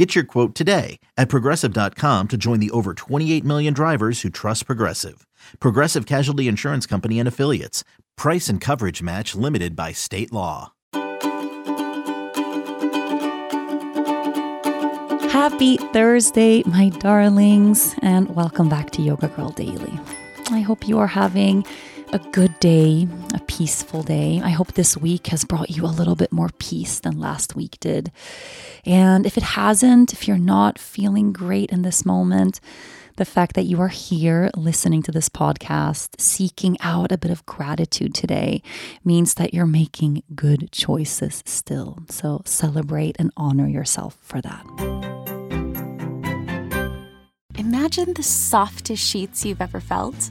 Get your quote today at progressive.com to join the over 28 million drivers who trust Progressive. Progressive Casualty Insurance Company and Affiliates. Price and coverage match limited by state law. Happy Thursday, my darlings, and welcome back to Yoga Girl Daily. I hope you are having a good day, a peaceful day. I hope this week has brought you a little bit more peace than last week did. And if it hasn't, if you're not feeling great in this moment, the fact that you are here listening to this podcast, seeking out a bit of gratitude today, means that you're making good choices still. So celebrate and honor yourself for that. Imagine the softest sheets you've ever felt.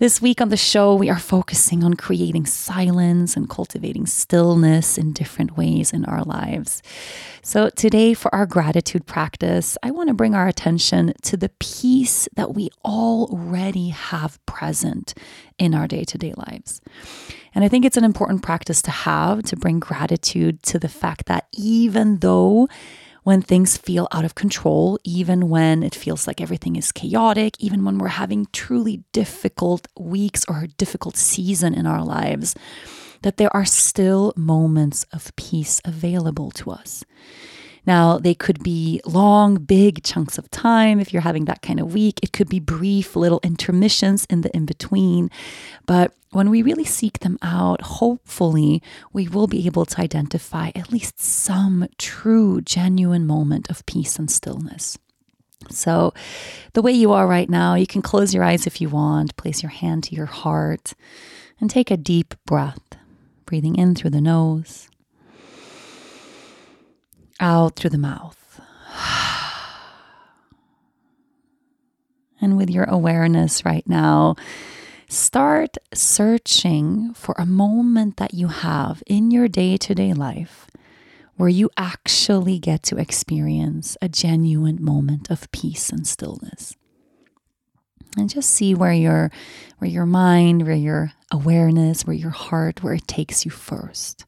This week on the show, we are focusing on creating silence and cultivating stillness in different ways in our lives. So, today, for our gratitude practice, I want to bring our attention to the peace that we already have present in our day to day lives. And I think it's an important practice to have to bring gratitude to the fact that even though when things feel out of control, even when it feels like everything is chaotic, even when we're having truly difficult weeks or a difficult season in our lives, that there are still moments of peace available to us. Now, they could be long, big chunks of time if you're having that kind of week. It could be brief little intermissions in the in between. But when we really seek them out, hopefully we will be able to identify at least some true, genuine moment of peace and stillness. So, the way you are right now, you can close your eyes if you want, place your hand to your heart, and take a deep breath, breathing in through the nose out through the mouth. And with your awareness right now, start searching for a moment that you have in your day to day life where you actually get to experience a genuine moment of peace and stillness. And just see where your where your mind, where your awareness, where your heart, where it takes you first.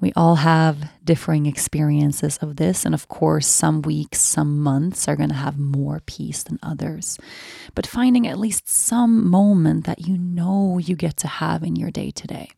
We all have differing experiences of this. And of course, some weeks, some months are going to have more peace than others. But finding at least some moment that you know you get to have in your day to day.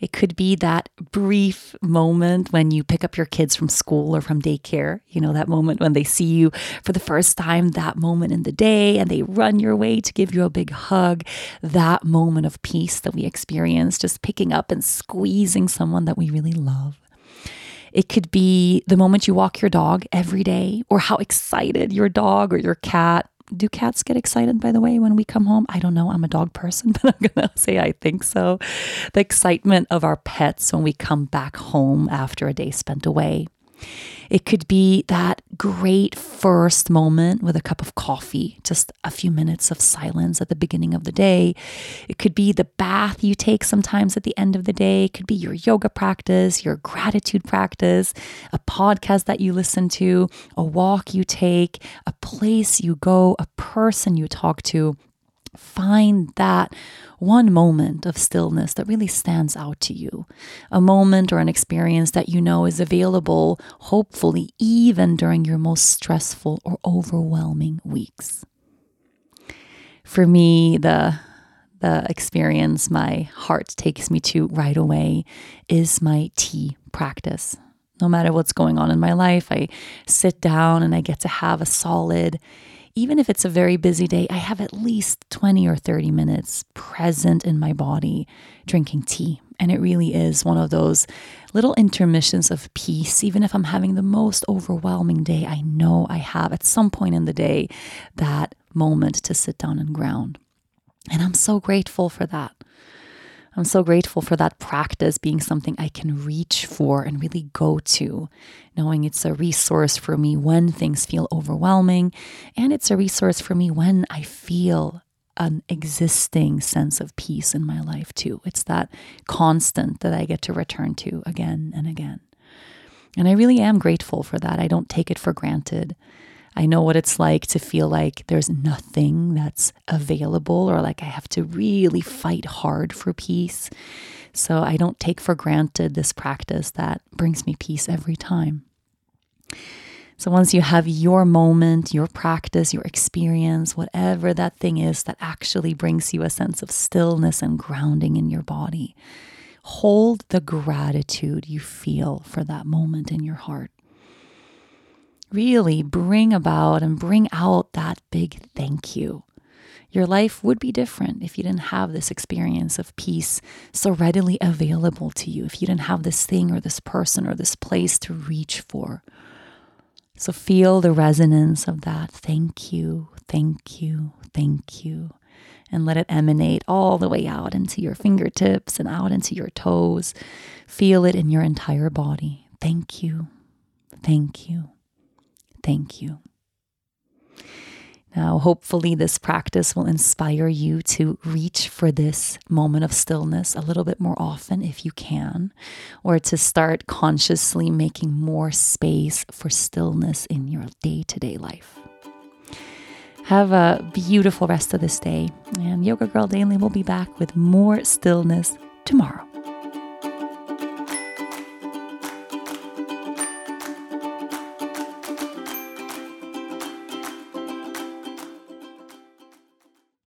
It could be that brief moment when you pick up your kids from school or from daycare, you know, that moment when they see you for the first time, that moment in the day, and they run your way to give you a big hug. That moment of peace that we experience, just picking up and squeezing someone that we really love. It could be the moment you walk your dog every day, or how excited your dog or your cat do cats get excited by the way when we come home? I don't know. I'm a dog person but i'm gonna say i think so. The excitement of our pets when we come back home after a day spent away it could be that great first moment with a cup of coffee, just a few minutes of silence at the beginning of the day. It could be the bath you take sometimes at the end of the day. It could be your yoga practice, your gratitude practice, a podcast that you listen to, a walk you take, a place you go, a person you talk to. Find that one moment of stillness that really stands out to you, a moment or an experience that you know is available, hopefully, even during your most stressful or overwhelming weeks. For me, the the experience my heart takes me to right away is my tea practice. No matter what's going on in my life, I sit down and I get to have a solid even if it's a very busy day, I have at least 20 or 30 minutes present in my body drinking tea. And it really is one of those little intermissions of peace. Even if I'm having the most overwhelming day, I know I have at some point in the day that moment to sit down and ground. And I'm so grateful for that. I'm so grateful for that practice being something I can reach for and really go to, knowing it's a resource for me when things feel overwhelming. And it's a resource for me when I feel an existing sense of peace in my life, too. It's that constant that I get to return to again and again. And I really am grateful for that. I don't take it for granted. I know what it's like to feel like there's nothing that's available or like I have to really fight hard for peace. So I don't take for granted this practice that brings me peace every time. So once you have your moment, your practice, your experience, whatever that thing is that actually brings you a sense of stillness and grounding in your body, hold the gratitude you feel for that moment in your heart really bring about and bring out that big thank you. Your life would be different if you didn't have this experience of peace so readily available to you, if you didn't have this thing or this person or this place to reach for. So feel the resonance of that. Thank you, thank you, thank you. And let it emanate all the way out into your fingertips and out into your toes. Feel it in your entire body. Thank you, thank you, thank you. Now, hopefully, this practice will inspire you to reach for this moment of stillness a little bit more often if you can, or to start consciously making more space for stillness in your day to day life. Have a beautiful rest of this day, and Yoga Girl Daily will be back with more stillness tomorrow.